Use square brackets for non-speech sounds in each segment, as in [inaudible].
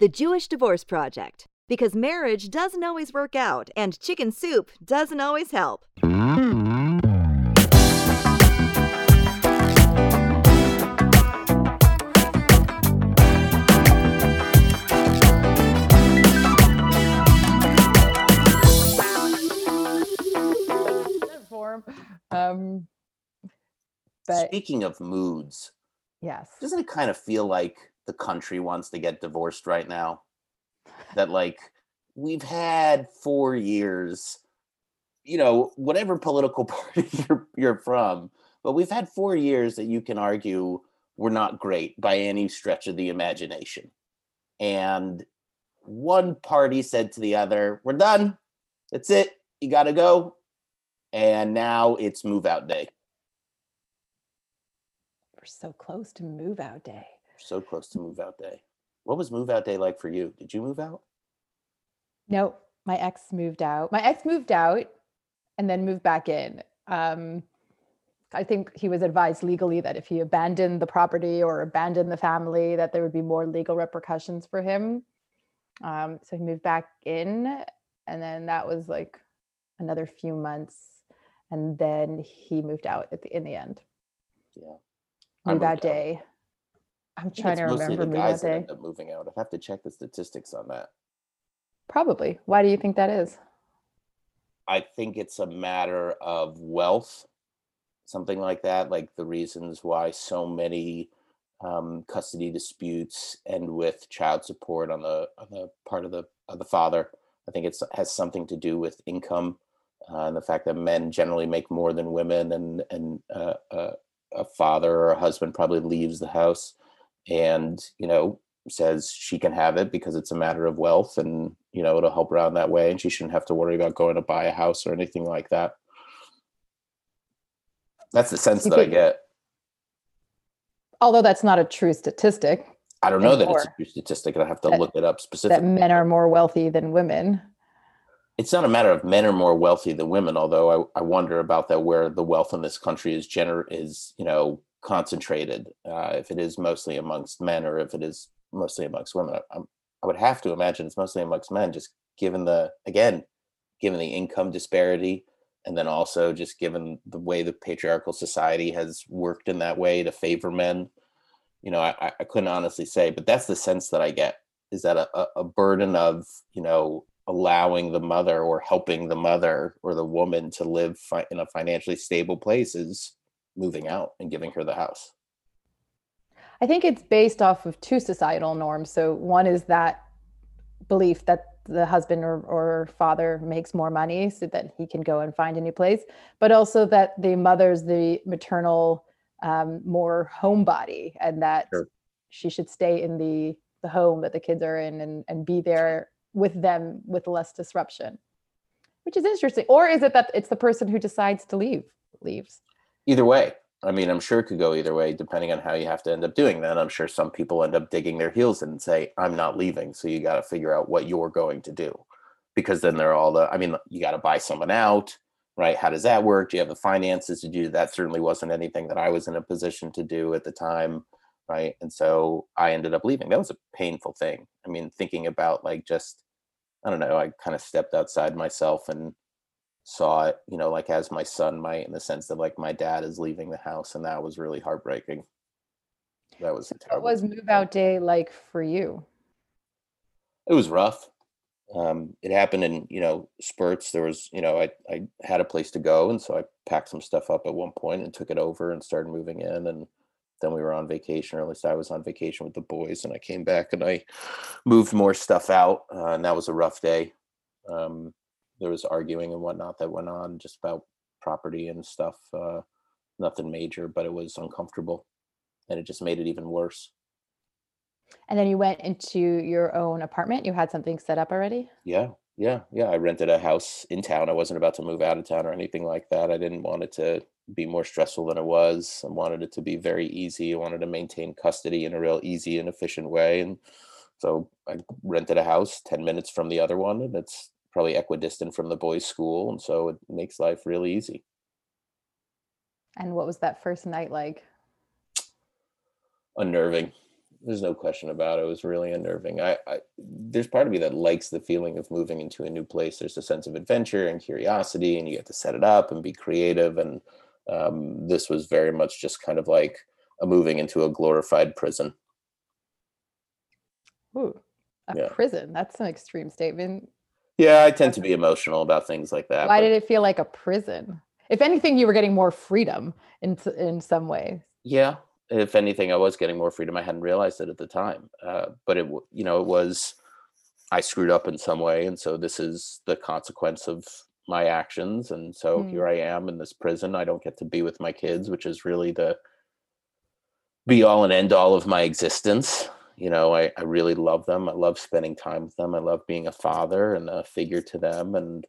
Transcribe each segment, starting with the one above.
The Jewish Divorce Project. Because marriage doesn't always work out, and chicken soup doesn't always help. Um, but Speaking of moods, yes, doesn't it kind of feel like the country wants to get divorced right now? That like we've had four years, you know, whatever political [laughs] party you're you're from, but we've had four years that you can argue were not great by any stretch of the imagination. And one party said to the other, We're done. That's it. You gotta go. And now it's move out day. we're so close to move out day. So close to move out day. What was move out day like for you? Did you move out? No, my ex moved out. My ex moved out and then moved back in. Um, I think he was advised legally that if he abandoned the property or abandoned the family, that there would be more legal repercussions for him. Um, so he moved back in, and then that was like another few months, and then he moved out at the in the end. Yeah. Move moved out out. I'm trying to mostly remember the guys that end up moving out. I have to check the statistics on that. Probably. Why do you think that is? I think it's a matter of wealth, something like that. Like the reasons why so many um, custody disputes end with child support on the on the part of the of the father. I think it's has something to do with income uh, and the fact that men generally make more than women, and and uh, uh, a father or a husband probably leaves the house and you know says she can have it because it's a matter of wealth and you know it'll help her out in that way and she shouldn't have to worry about going to buy a house or anything like that. That's the sense that i get. Although that's not a true statistic, i don't know that it's a true statistic and i have to That- look it up specifically. that men are more wealthy than women. it's not a matter of men are more wealthy than women although i, I wonder about that where the wealth in this country is gener is you know concentrated uh, if it is mostly amongst men or if it is mostly amongst women I, I'm, would have to imagine it's mostly amongst men just given the again given the income disparity and then also just given the way the patriarchal society has worked in that way to favor men. You know i, I- I couldn't honestly say but that's the sense that i get is that a, a- a burden of you know allowing the mother or helping the mother or the woman to live fi- in a financially stable place is moving out and giving her the house I think it's based off of two societal norms. So one is that belief that the husband or, or father makes more money so that he can go and find a new place, but also that the mother's the maternal um, more homebody and that Sure. she should stay in the the home that the kids are in and, and be there with them with less disruption. Which is interesting. Or is it that it's the person who decides to leave leaves? Either way. I mean i'm sure it could go either way depending on how you have to end up doing that. I'm sure some people end up digging their heels in and say i'm not leaving so you got to figure out what you're going to do. Because then they're all the i mean you got to buy someone out right? How does that work? Do you have the finances to do that? Certainly wasn't anything that i was in a position to do at the time right? And so i ended up leaving. That was a painful thing. I mean thinking about like just i don't know i kind of stepped outside myself and saw it, you know, like as my son might, in the sense that like my dad is leaving the house, and that was really heartbreaking. That was a What was move out day like for you? It was rough. Um, it happened in you know spurts. There was you know I I had a place to go, and so I packed some stuff up at one point and took it over and started moving in, and then we were on vacation, or at least I was on vacation with the boys, and I came back and I moved more stuff out, uh, and that was a rough day. Um, there was arguing and whatnot that went on just about property and stuff. Uh, nothing major, but it was uncomfortable, and it just made it even worse. And then you went into your own apartment. You had something set up already. Yeah, yeah, yeah. I rented a house in town. I wasn't about to move out of town or anything like that. I didn't want it to be more stressful than it was. I wanted it to be very easy. I wanted to maintain custody in a real easy and efficient way. And so I rented a house 10 minutes from the other one, and it's probably equidistant from the boys' school. And so it makes life really easy. And what was that first night like? unnerving there's no question about it. It was really unnerving. I, I, there's part of me that likes the feeling of moving into a new place. There's a sense of adventure and curiosity, and you get to set it up and be creative. And um, this was very much just kind of like a moving into a glorified prison. Ooh, a Yeah. prison. That's an extreme statement. Yeah, I tend to be emotional about things like that. Why but- did it feel like a prison? If anything, you were getting more freedom in in some way. yeah if anything i was getting more freedom i hadn't realized it at the time uh, but it you know it was i screwed up in some way and so this is the consequence of my actions and so Mm. here i am in this prison i don't get to be with my kids which is really the be all and end all of my existence you know I, I really love them i love spending time with them i love being a father and a figure to them and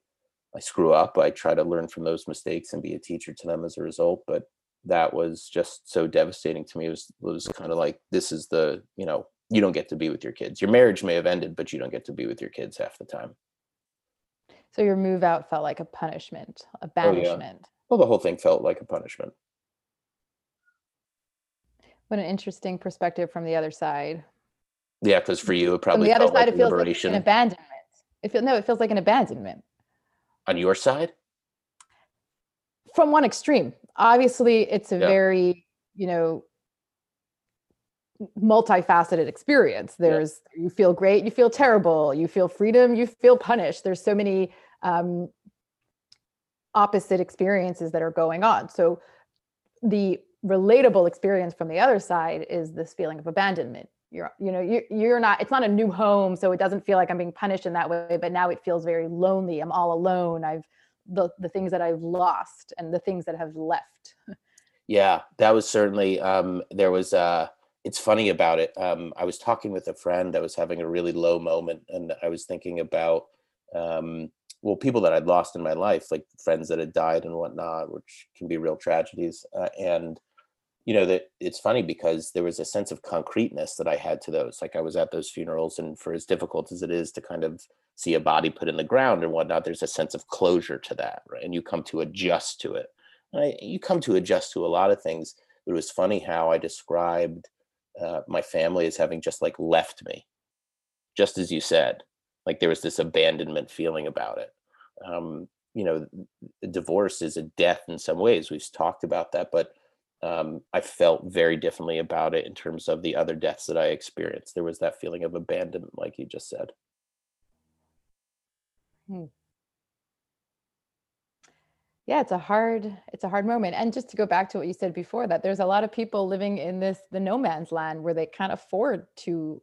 i screw up i try to learn from those mistakes and be a teacher to them as a result but that was just so devastating to me. It was it was kind of like this is the you know you don't get to be with your kids. Your marriage may have ended, but you don't get to be with your kids half the time. So your move out felt like a punishment, a Oh, yeah. banishment. Well, the whole thing felt like a punishment. What an interesting perspective from the other side. Yeah, because for you it probably the other felt side, like it feels like an abandonment. It feel no, it feels like an abandonment on your side. from one extreme. Obviously, it's a Yeah. very you know multifaceted experience. Yeah. There's you feel great, you feel terrible, you feel freedom, you feel punished. There's so many um, opposite experiences that are going on. So the relatable experience from the other side is this feeling of abandonment. You're, you know, you, you're not, it's not a new home. So it doesn't feel like I'm being punished in that way, but now it feels very lonely. I'm all alone. I've, the, the things that I've lost and the things that have left. Yeah, that was certainly um there was uh it's funny about it. Um I was talking with a friend that was having a really low moment and I was thinking about um well people that I'd lost in my life, like friends that had died and whatnot, which can be real tragedies. Uh, and you know that it's funny because there was a sense of concreteness that I had to those. Like I was at those funerals, and for as difficult as it is to kind of see a body put in the ground and whatnot, there's a sense of closure to that, right? And you come to adjust to it. I, you come to adjust to a lot of things. It was funny how I described uh, my family as having just like left me, just as you said. Like there was this abandonment feeling about it. Um, you know, divorce is a death in some ways. We've talked about that, but um, I felt very differently about it in terms of the other deaths that I experienced. There was that feeling of abandonment, like you just said. yeah it's a hard it's a hard moment and just to go back to what you said before that there's a lot of people living in this the no man's land where they can't afford two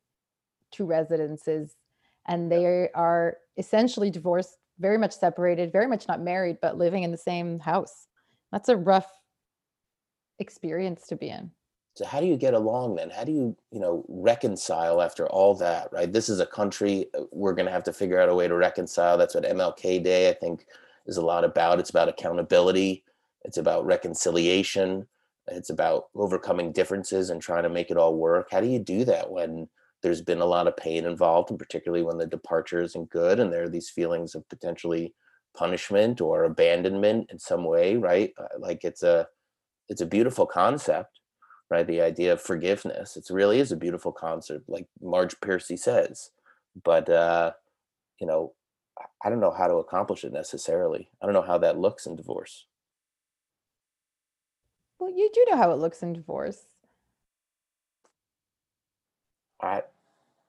two residences and they are essentially divorced very much separated very much not married but living in the same house that's a rough experience to be in. So how do you get along then? How do you you know reconcile after all that right? This is a country uh, we're going to have to figure out a way to reconcile. That's what mlk day i think is a lot about. It's about accountability. It's about reconciliation. It's about overcoming differences and trying to make it all work. How do you do that when there's been a lot of pain involved and particularly when the departure isn't good and there are these feelings of potentially punishment or abandonment in some way right? Uh, like it's a it's a beautiful concept right? The idea of forgiveness it really is a beautiful concept like marge piercy says but uh you know I- i don't know how to accomplish it necessarily. I don't know how that looks in divorce. Well you do know how it looks in divorce. I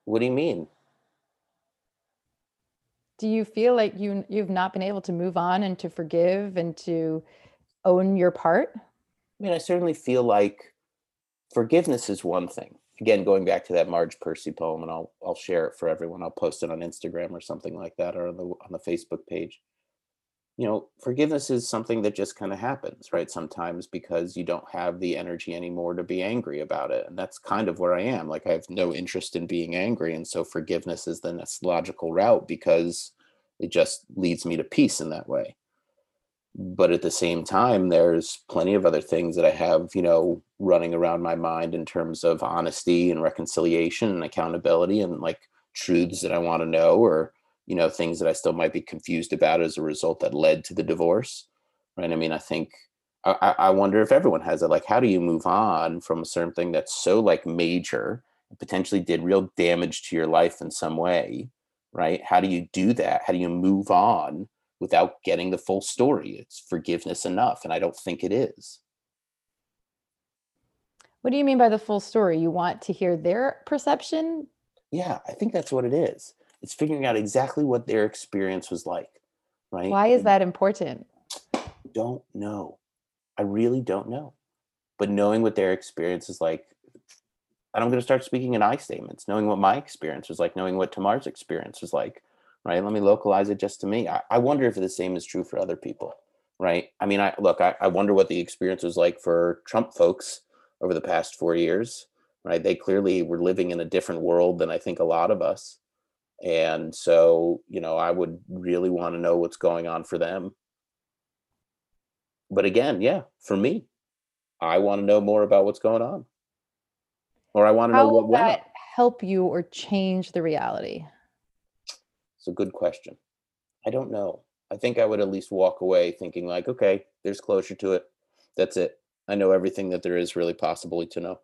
what do you mean? Do you feel like you you've not been able to move on and to forgive and to own your part I mean, I certainly feel like forgiveness is one thing. Again, going back to that Marge Piercy poem, and I'll I'll share it for everyone. I'll post it on Instagram or something like that, or on the on the Facebook page. You know, forgiveness is something that just kind of happens, right? Sometimes because you don't have the energy anymore to be angry about it, and that's kind of where I am. Like I have no interest in being angry, and so forgiveness is the next logical route because it just leads me to peace in that way but at the same time there's plenty of other things that i have you know running around my mind in terms of honesty and reconciliation and accountability and like truths that i want to know or you know things that i still might be confused about as a result that led to the divorce right i mean i think i, I wonder if everyone has it like how do you move on from a certain thing that's so like major potentially did real damage to your life in some way, right? How do you do that? How do you move on without getting the full story? It's forgiveness enough. And I don't think it is. What do you mean by the full story? You want to hear their perception? Yeah, I think that's what it is. It's figuring out exactly what their experience was like, right? Why is that important? Don't know. I really don't know. But knowing what their experience is like, and I'm going to start speaking in I statements, knowing what my experience was like, knowing what Tamar's experience was like, right? Let me localize it just to me. I, I wonder if the same is true for other people, right? I mean, I look, I, I wonder what the experience was like for Trump folks over the past four years, right? They clearly were living in a different world than I think a lot of us. And so, you know, I would really want to know what's going on for them. But again, yeah, for me, I want to know more about what's going on. Or I want to How know what will that help you or change the reality? It's a good question. I don't know. I think I would at least walk away thinking like, okay, there's closure to it. That's it. I know everything that there is really possibly to know.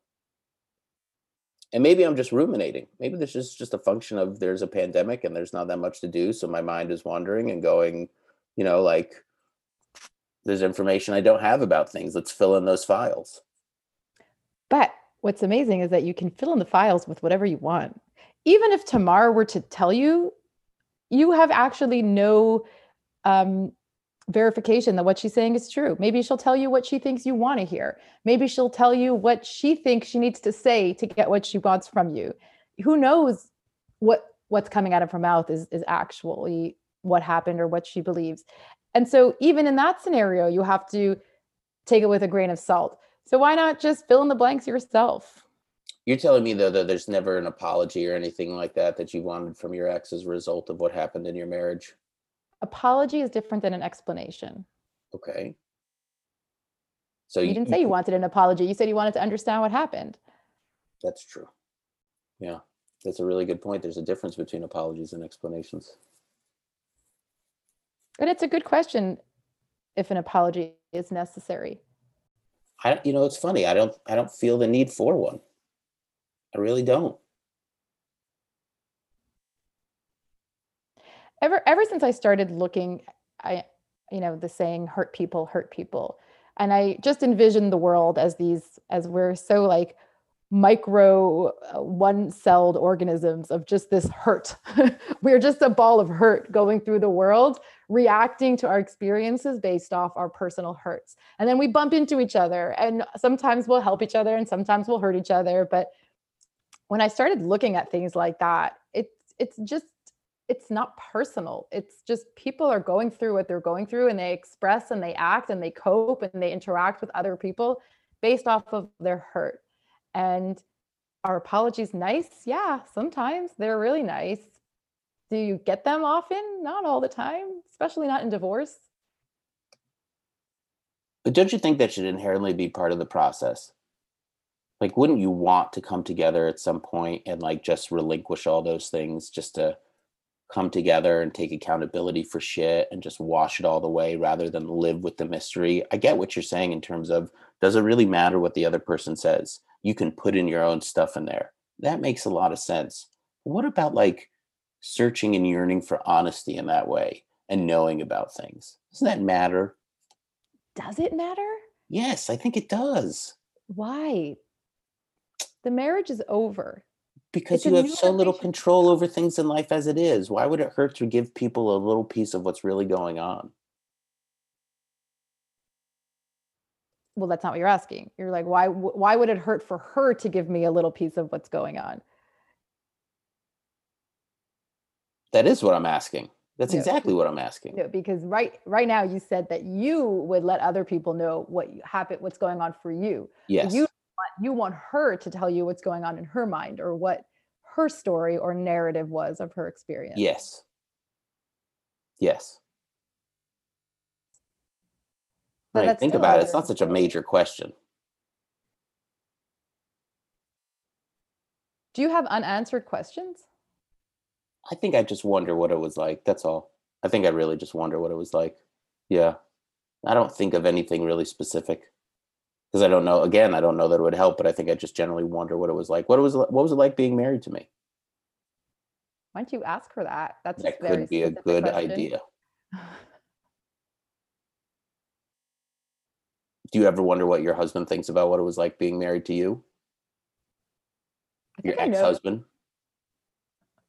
And maybe I'm just ruminating. Maybe this is just a function of there's a pandemic and there's not that much to do. So my mind is wandering and going, you know, like there's information I don't have about things. Let's fill in those files. But what's amazing is that you can fill in the files with whatever you want. Even if Tamar were to tell you, you have actually no um, verification that what she's saying is true. Maybe she'll tell you what she thinks you want to hear. Maybe she'll tell you what she thinks she needs to say to get what she wants from you. Who knows what what's coming out of her mouth is is actually what happened or what she believes. And so even in that scenario, you have to take it with a grain of salt. So why not just fill in the blanks yourself? You're telling me though that there's never an apology or anything like that that you wanted from your ex as a result of what happened in your marriage. Apology is different than an explanation. Okay. So You didn't say you wanted an apology. You said you wanted to understand what happened. That's true. Yeah, that's a really good point. There's a difference between apologies and explanations. And it's a good question if an apology is necessary. I, you know, it's funny. I don't, I don't feel the need for one. I really don't. ever ever since I started looking, I you know the saying "hurt people hurt people," and I just envisioned the world as these as we're so like micro uh, one-celled organisms of just this hurt. [laughs] we're just a ball of hurt going through the world, reacting to our experiences based off our personal hurts, and then we bump into each other, and sometimes we'll help each other, and sometimes we'll hurt each other, but when I started looking at things like that, it's it's just it's not personal. It's just people are going through what they're going through and they express and they act and they cope and they interact with other people based off of their hurt. And are apologies nice? Yeah, sometimes they're really nice. Do you get them often? Not all the time, especially not in divorce. But don't you think that should inherently be part of the process? Like, wouldn't you want to come together at some point and like just relinquish all those things just to come together and take accountability for shit and just wash it all the way rather than live with the mystery? I get what you're saying in terms of does it really matter what the other person says? You can put in your own stuff in there. That makes a lot of sense. What about like searching and yearning for honesty in that way and knowing about things? Doesn't that matter? Does it matter? Yes, I think it does. Why? The marriage is over. Because It's you have so little control over things in life as it is. Why would it hurt to give people a little piece of what's really going on? Well, that's not what you're asking. You're like, why why would it hurt for her to give me a little piece of what's going on? That is what I'm asking. That's Yeah. exactly what I'm asking. No, because right right now you said that you would let other people know what you happen, what's going on for you. Yes. You want you want her to tell you what's going on in her mind or what her story or narrative was of her experience. Yes. Yes. But Right. Think about it. It's not such a major question. Do you have unanswered questions? I think I just wonder what it was like. That's all. I think I really just wonder what it was like. Yeah. I don't think of anything really specific. Because I don't know. Again, I don't know that it would help, but I think I just generally wonder what it was like. What it was what was it like being married to me? Why don't you ask her that? That's That could be a good question. idea. [laughs] Do you ever wonder what your husband thinks about what it was like being married to you, your think I know. ex-husband?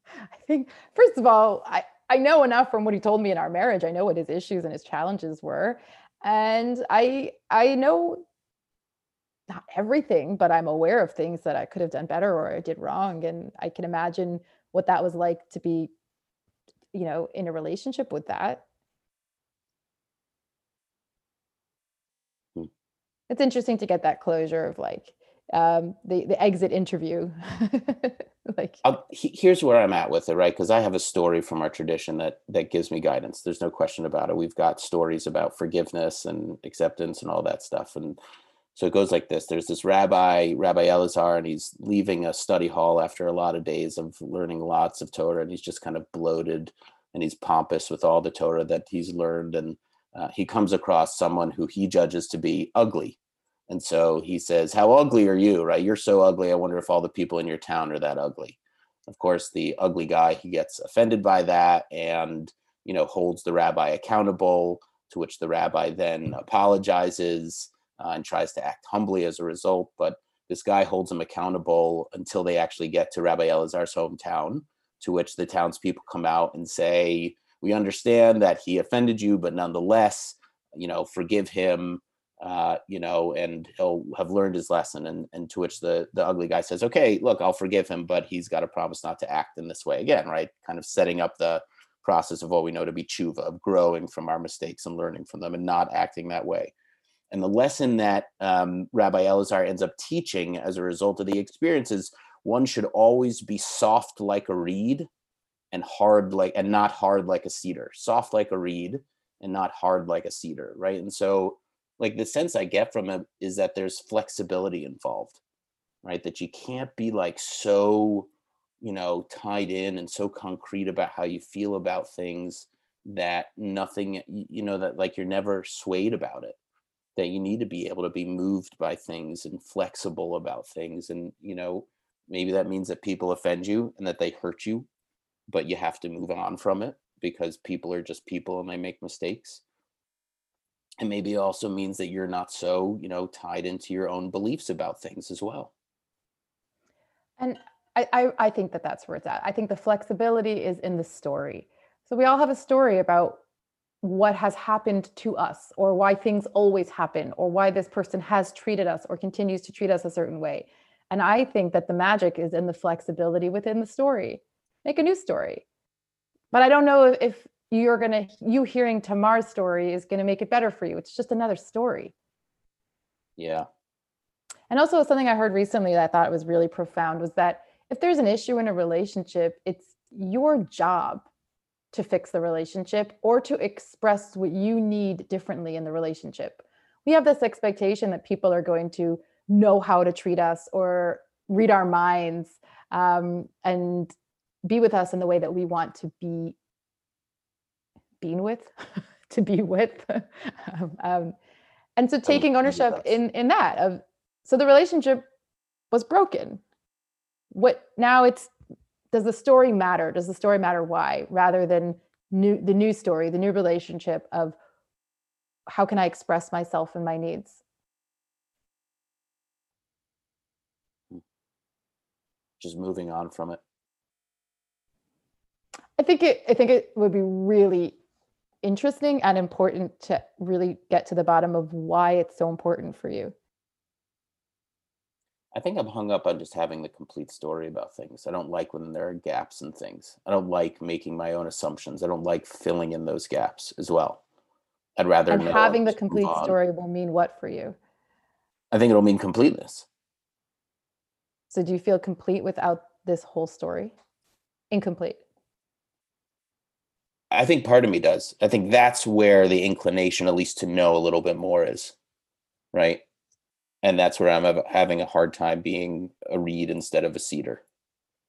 [laughs] I think first of all, I I know enough from what he told me in our marriage. I know what his issues and his challenges were, and I I know not everything, but I'm aware of things that I could have done better or I did wrong, and I can imagine what that was like to be, you know, in a relationship with that. Hmm. It's interesting to get that closure of like um the the exit interview [laughs] like I'll, here's where I'm at with it, right? Because I have a story from our tradition that that gives me guidance. There's no question about it. We've got stories about forgiveness and acceptance and all that stuff. And so it goes like this: There's this rabbi, Rabbi Elazar, and he's leaving a study hall after a lot of days of learning lots of Torah, and he's just kind of bloated and he's pompous with all the Torah that he's learned. And uh, he comes across someone who he judges to be ugly. And so he says, How ugly are you? Right? You're so ugly. I wonder if all the people in your town are that ugly. Of course, the ugly guy, he gets offended by that and, you know, holds the rabbi accountable, to which the rabbi then apologizes uh, and tries to act humbly as a result. But this guy holds him accountable until they actually get to Rabbi Elazar's hometown, to which the townspeople come out and say, We understand that he offended you, but nonetheless, you know, forgive him uh, you know, and he'll have learned his lesson. And, and to which the the ugly guy says, "Okay, look, I'll forgive him, but he's got to promise not to act in this way again." Right? Kind of setting up the process of what we know to be tshuva, of growing from our mistakes and learning from them, and not acting that way. And the lesson that um, Rabbi Elazar ends up teaching as a result of the experience is one should always be soft like a reed, and hard like and not hard like a cedar. Soft like a reed, and not hard like a cedar. Right? And so like the sense I get from it is that there's flexibility involved, right? That you can't be like so, you know, tied in and so concrete about how you feel about things that nothing, you know, that like you're never swayed about it. That you need to be able to be moved by things and flexible about things. And, you know, maybe that means that people offend you and that they hurt you, but you have to move on from it because people are just people and they make mistakes and maybe it also means that you're not so you know tied into your own beliefs about things as well And I, I, I think that that's where it's at. I think the flexibility is in the story. So we all have a story about what has happened to us, or why things always happen, or why this person has treated us or continues to treat us a certain way. And I think that the magic is in the flexibility within the story. Make a new story. But I don't know if you're gonna you hearing Tamar's story is gonna make it better for you. It's just another story. yeah And also something I heard recently that I thought was really profound was that if there's an issue in a relationship, it's your job to fix the relationship or to express what you need differently in the relationship. We have this expectation that people are going to know how to treat us or read our minds um, and be with us in the way that we want to be being with, [laughs] to be with. [laughs] um, and so taking ownership in in that of so the relationship was broken what now it's does the story matter? Does the story matter why rather than new the new story the new relationship of how can i express myself and my needs? Just moving on from it. I think it i think it would be really interesting and important to really get to the bottom of why it's so important for you i think i'm hung up on just having the complete story about things. I don't like when there are gaps in things. I don't like making my own assumptions. I don't like filling in those gaps as well. I'd rather and having the complete story will mean what for you? I think it'll mean completeness. So do you feel complete without this whole story? Incomplete. I think part of me does. I think that's where the inclination, at least to know a little bit more, is right. And that's where I'm having a hard time being a reed instead of a cedar,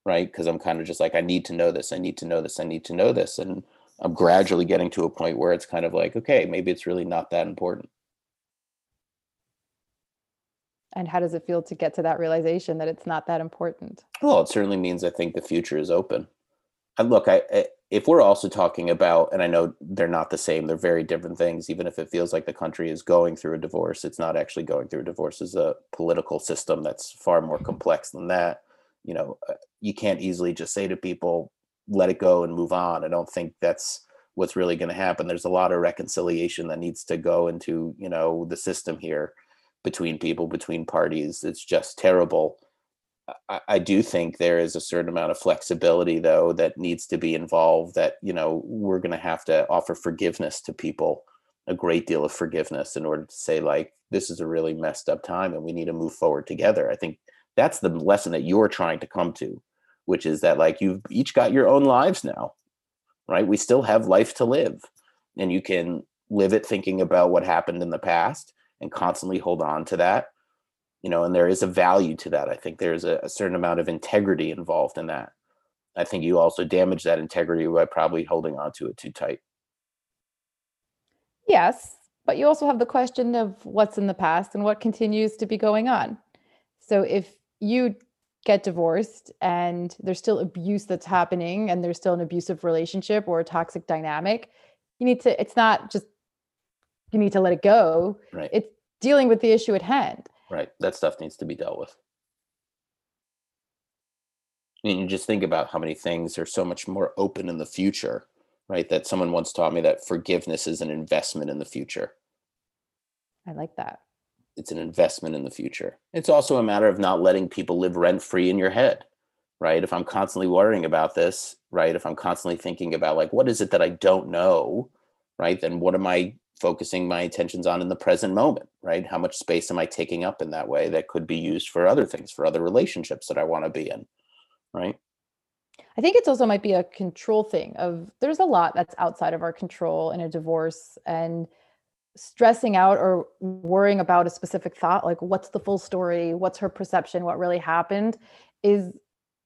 right? Because I'm kind of just like, I need to know this. I need to know this. I need to know this. And I'm gradually getting to a point where it's kind of like, okay, maybe it's really not that important. and how does it feel to get to that realization that it's not that important well it certainly means i think the future is open and look I, I if we're also talking about and i know they're not the same they're very different things even if it feels like the country is going through a divorce it's not actually going through a divorce it's a political system that's far more complex than that you know uh, you can't easily just say to people let it go and move on. I don't think that's what's really going to happen. There's a lot of reconciliation that needs to go into you know the system here between people between parties. It's just terrible I, do think there is a certain amount of flexibility though that needs to be involved that you know we're going to have to offer forgiveness to people a great deal of forgiveness in order to say like this is a really messed up time and we need to move forward together. I think that's the lesson that you're trying to come to which is that like you've each got your own lives now right? We still have life to live and you can live it thinking about what happened in the past and constantly hold on to that you know and there is a value to that i think there's a, a certain amount of integrity involved in that. I think you also damage that integrity by probably holding on to it too tight. Yes but you also have the question of what's in the past and what continues to be going on. So if you get divorced and there's still abuse that's happening and there's still an abusive relationship or a toxic dynamic you need to it's not just you need to let it go. Right. It's dealing with the issue at hand right that stuff needs to be dealt with I mean, you just think about how many things are so much more open in the future, right? That someone once taught me that forgiveness is an investment in the future. i like that It's an investment in the future. It's also a matter of not letting people live rent free in your head, right? If I'm constantly worrying about this, right? If I'm constantly thinking about like, what is it that I don't know, right? Then what am I focusing my attentions on in the present moment, right? How much space am I taking up in that way that could be used for other things, for other relationships that I want to be in, right? I think it's also might be a control thing of there's a lot that's outside of our control in a divorce and stressing out or worrying about a specific thought like what's the full story, what's her perception, what really happened is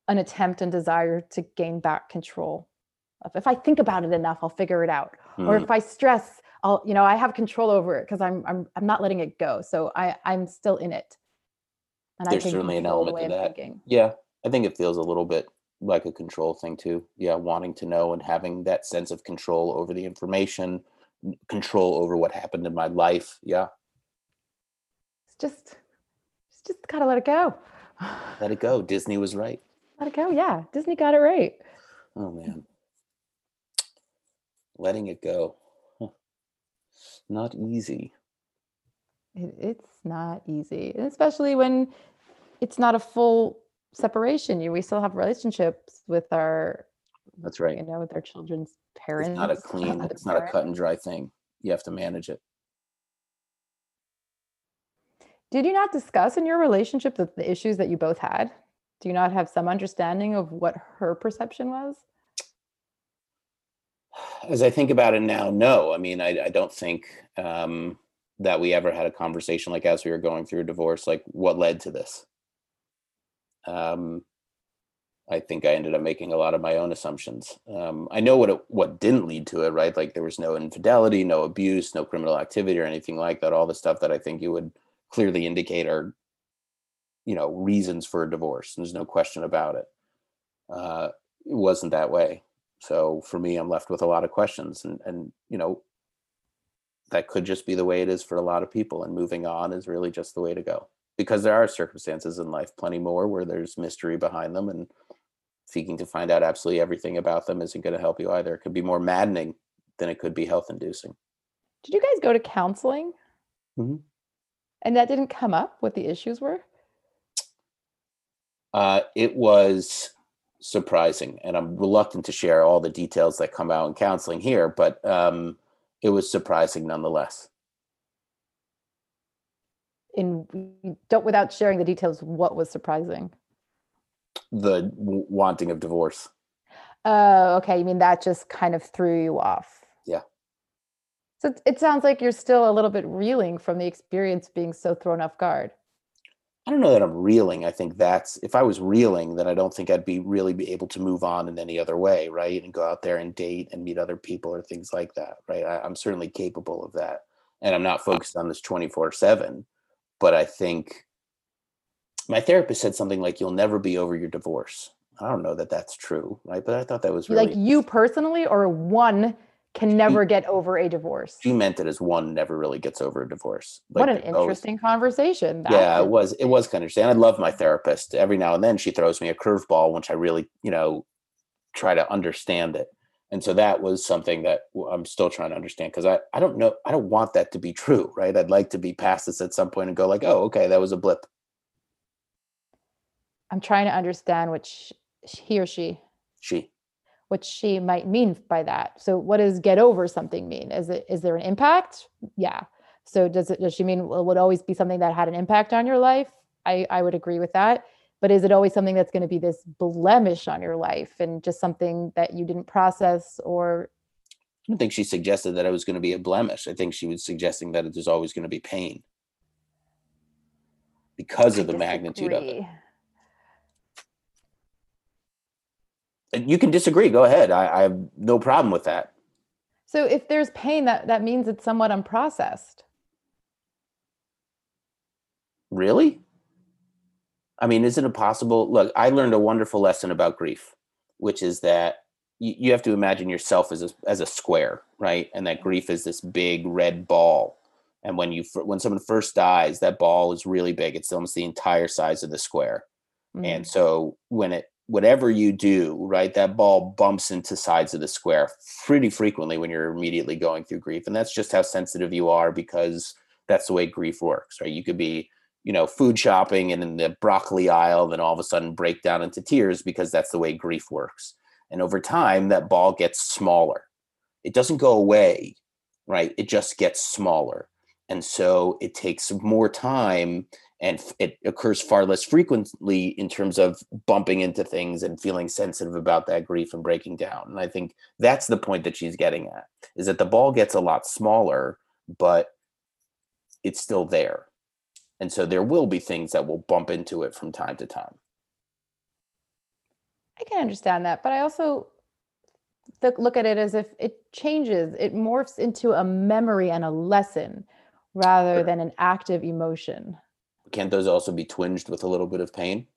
an attempt and desire to gain back control. Of if I think about it enough, I'll figure it out. Or Hmm. if I stress, I'll you know, I have control over it because I'm I'm I'm not letting it go. So I I'm still in it. And There's certainly an element to that. thinking. Yeah, I think it feels a little bit like a control thing too. Yeah, wanting to know and having that sense of control over the information, control over what happened in my life. Yeah, It's just it's just gotta let it go. [sighs] let it go. Disney was right. Let it go. Yeah. Disney got it right. Oh man. Letting it go. Not easy. It, it's not easy. And especially when it's not a full separation. You we still have relationships with our That's right. you know, with our children's parents. It's not a [laughs] clean, it's not a cut and dry thing. You have to manage it. Did you not discuss in your relationship the, the issues that you both had? Do you not have some understanding of what her perception was? As I think about it now, no. I mean, I, I don't think um, that we ever had a conversation like as we were going through a divorce, like what led to this. Um, I think I ended up making a lot of my own assumptions. Um, I know what it, what didn't lead to it, right? Like there was no infidelity, no abuse, no criminal activity, or anything like that. All the stuff that I think you would clearly indicate are, you know, reasons for a divorce. There's no question about it. Uh, it wasn't that way. So for me, I'm left with a lot of questions, and and you know, that could just be the way it is for a lot of people, and moving on is really just the way to go. Because there are circumstances in life, plenty more, where there's mystery behind them, and seeking to find out absolutely everything about them isn't going to help you either. It could be more maddening than it could be health inducing. Did you guys go to counseling? Mhm. And that didn't come up what the issues were? Uh, it was surprising, and I'm reluctant to share all the details that come out in counseling here, but um, it was surprising nonetheless. In don't without sharing the details, what was surprising? The w- wanting of divorce. Oh, okay. You mean that just kind of threw you off? Yeah. So it- it sounds like you're still a little bit reeling from the experience being so thrown off guard. I don't know that I'm reeling. I think that's if I was reeling, then I don't think I'd be really be able to move on in any other way, right? And go out there and date and meet other people or things like that, right? I, I'm certainly capable of that, and I'm not focused on this 24 seven. But I think My therapist said something like, "You'll never be over your divorce." I don't know that that's true, right? But I thought that was really Like you personally, or one can never get over a divorce. she meant it as one never really gets over a divorce. what an goes- interesting conversation. That yeah, it was it was kind of interesting. I love my therapist. Every now and then she throws me a curveball, which I really, you know, try to understand it. And so that was something that I'm still trying to understand because I, I don't know I don't want that to be true, right? I'd like to be past this at some point and go like, oh, okay, that was a blip. I'm trying to understand which he or she She. What she might mean by that. So what does get over something mean? Is it is there an impact? Yeah. So does it does she mean well, it would always be something that had an impact on your life? I I would agree with that. But is it always something that's going to be this blemish on your life and just something that you didn't process or I don't think she suggested that it was going to be a blemish. I think she was suggesting that there's always going to be pain because of the magnitude of it. disagree. And You can disagree. Go ahead. I, I have no problem with that. So if there's pain that that means it's somewhat unprocessed. Really? I mean, isn't it possible? Look, I learned a wonderful lesson about grief, which is that you, you have to imagine yourself as a, as a square, right? And that grief is this big red ball. And when you when someone first dies, that ball is really big. It's almost the entire size of the square. And Mm. so when it whatever you do, right, that ball bumps into sides of the square pretty frequently when you're immediately going through grief. And that's just how sensitive you are because that's the way grief works, right? You could be, you know, food shopping and in the broccoli aisle, then all of a sudden break down into tears because that's the way grief works. And over time, that ball gets smaller. It doesn't go away, right? It just gets smaller. And so it takes more time and f- it occurs far less frequently in terms of bumping into things and feeling sensitive about that grief and breaking down. And I think that's the point that she's getting at is that the ball gets a lot smaller, but it's still there. And so there will be things that will bump into it from time to time. I can understand that, but I also look at it as if it changes, it morphs into a memory and a lesson rather Sure. than an active emotion. Can't those also be twinged with a little bit of pain?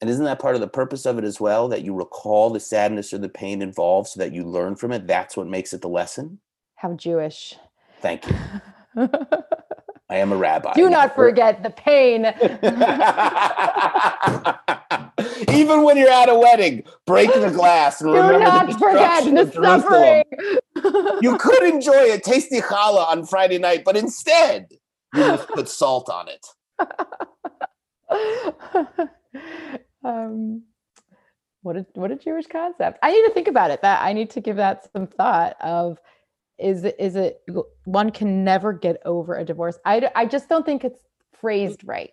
And isn't that part of the purpose of it as well? That you recall the sadness or the pain involved so that you learn from it? That's what makes it the lesson. How Jewish. Thank you. [laughs] I am a rabbi. Do not forget the pain. [laughs] Even when you're at a wedding, break the glass and Do remember not the forget the suffering. You could enjoy a tasty challah on Friday night, but instead, you must put salt on it. [laughs] um, what a what a Jewish concept. I need to think about it. That I need to give that some thought. Of is it is it one can never get over a divorce. I I just don't think it's phrased right.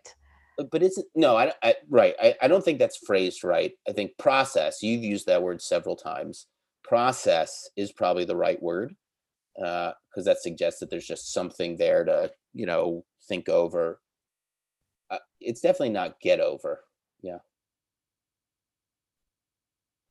But- But is it no? I, I right. I, I don't think that's phrased right. I think process. You've used that word several times. Process is probably the right word because that suggests that there's just something there to you know think over. Uh, it's definitely not get over. Yeah.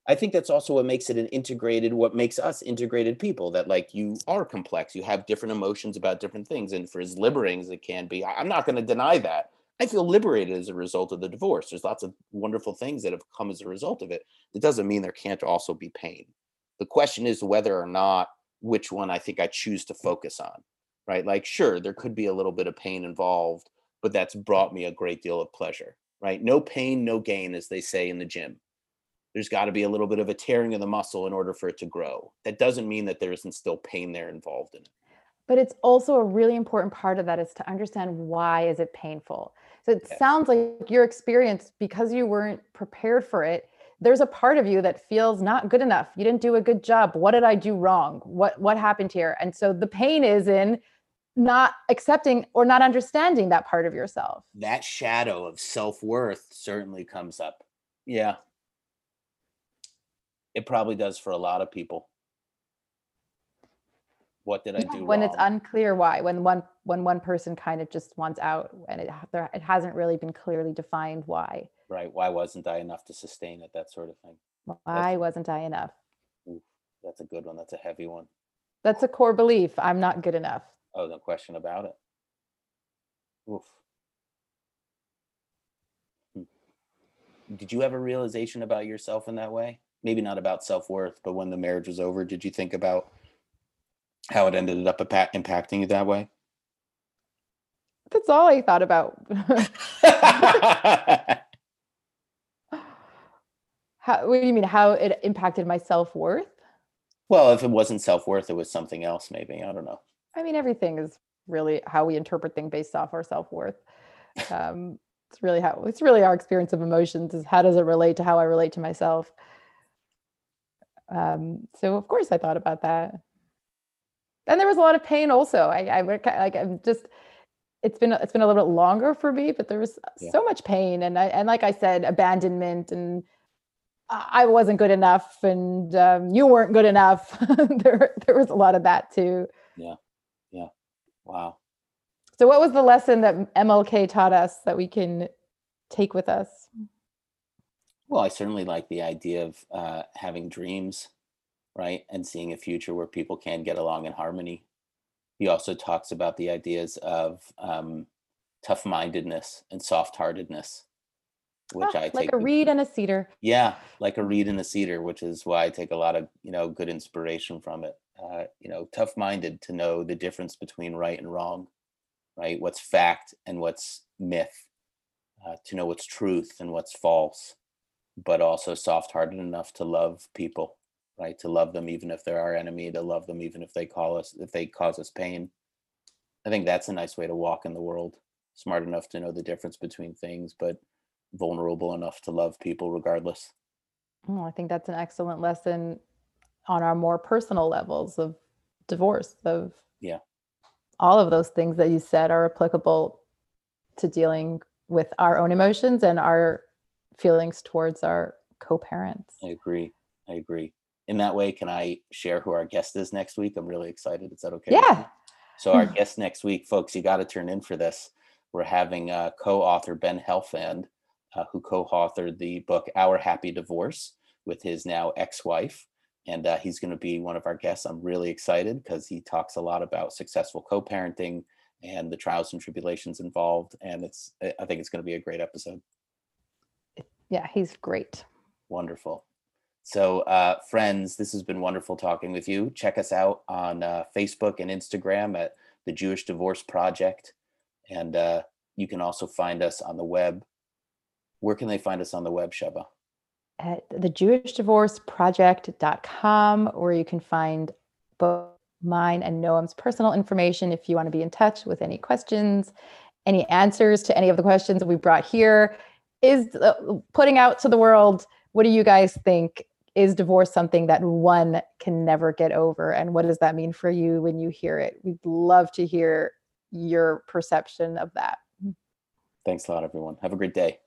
I think that's also what makes it an integrated, what makes us integrated people that like you are complex. You have different emotions about different things. And for as liberating as it can be, I'm not going to deny that. I feel liberated as a result of the divorce. There's lots of wonderful things that have come as a result of it. It doesn't mean there can't also be pain. The question is whether or not which one I think I choose to focus on, right? Like, sure, there could be a little bit of pain involved, but that's brought me a great deal of pleasure, right? No pain, no gain, as they say in the gym. There's got to be a little bit of a tearing of the muscle in order for it to grow. That doesn't mean that there isn't still pain there involved in it. But it's also a really important part of that is to understand why is it painful. So it Yes. sounds like your experience because you weren't prepared for it. There's a part of you that feels not good enough. You didn't do a good job. What did I do wrong? What what happened here? And so the pain is in not accepting or not understanding that part of yourself. that shadow of self-worth certainly comes up. Yeah. It probably does for a lot of people. What did i do when it's unclear why when one when one person kind of just wants out and it there, it hasn't really been clearly defined why. Right why wasn't i enough to sustain it that sort of thing. Why wasn't i enough? That's a good one that's a heavy one. that's a core belief i'm not good enough Oh, no question about it Oof. Hmm. did you have a realization about yourself in that way? Maybe not about self worth, but when the marriage was over, did you think about how it ended up impacting you that way? That's all I thought about. [laughs] how, what do you mean? How it impacted my self worth? Well, if it wasn't self worth, it was something else, maybe. I don't know. I mean, everything is really how we interpret things based off our self worth. Um, it's really how it's really our experience of emotions is how does it relate to how I relate to myself. Um, so of course I thought about that, and there was a lot of pain also. I, I like I'm just it's been it's been a little bit longer for me, but there was yeah. so much pain and I, and like I said, abandonment and I wasn't good enough and um, you weren't good enough. [laughs] there there was a lot of that too. Yeah, yeah, wow. So, what was the lesson that MLK taught us that we can take with us? Well, I certainly like the idea of uh, having dreams, right, and seeing a future where people can get along in harmony he also talks about the ideas of um, tough mindedness and soft heartedness, which ah, I take like a reed and a cedar. Yeah, like a reed and a cedar, which is why I take a lot of you know good inspiration from it. Uh, you know, tough minded to know the difference between right and wrong, right? What's fact and what's myth, uh, to know what's truth and what's false, but also soft hearted enough to love people right? To love them even if they're our enemy, to love them even if they call us if they cause us pain. I think that's a nice way to walk in the world. Smart enough to know the difference between things, but vulnerable enough to love people regardless. Oh, I think that's an excellent lesson on our more personal levels of divorce of yeah all of those things that you said are applicable to dealing with our own emotions and our feelings towards our co-parents i agree i agree in that way, can I share who our guest is next week? I'm really excited. Is that okay? Yeah. So our [laughs] guest next week, folks, you got to turn in for this. We're having uh, co-author Ben Heldfond, uh, who co-authored the book Our Happy Divorce with his now ex-wife, and uh, he's going to be one of our guests. I'm really excited because he talks a lot about successful co-parenting and the trials and tribulations involved, and it's I think it's going to be a great episode. Yeah, he's great. Wonderful. So, uh, friends, this has been wonderful talking with you. Check us out on uh, Facebook and Instagram at the Jewish Divorce Project. And uh, you can also find us on the web. Where can they find us on the web, Sheva? At the Jewish Divorce Project.com, where you can find both mine and Noam's personal information if you want to be in touch with any questions, any answers to any of the questions that we brought here. Is uh, putting out to the world what do you guys think? Is divorce something that one can never get over? And what does that mean for you when you hear it? We'd love to hear your perception of that. Thanks a lot everyone. Have a great day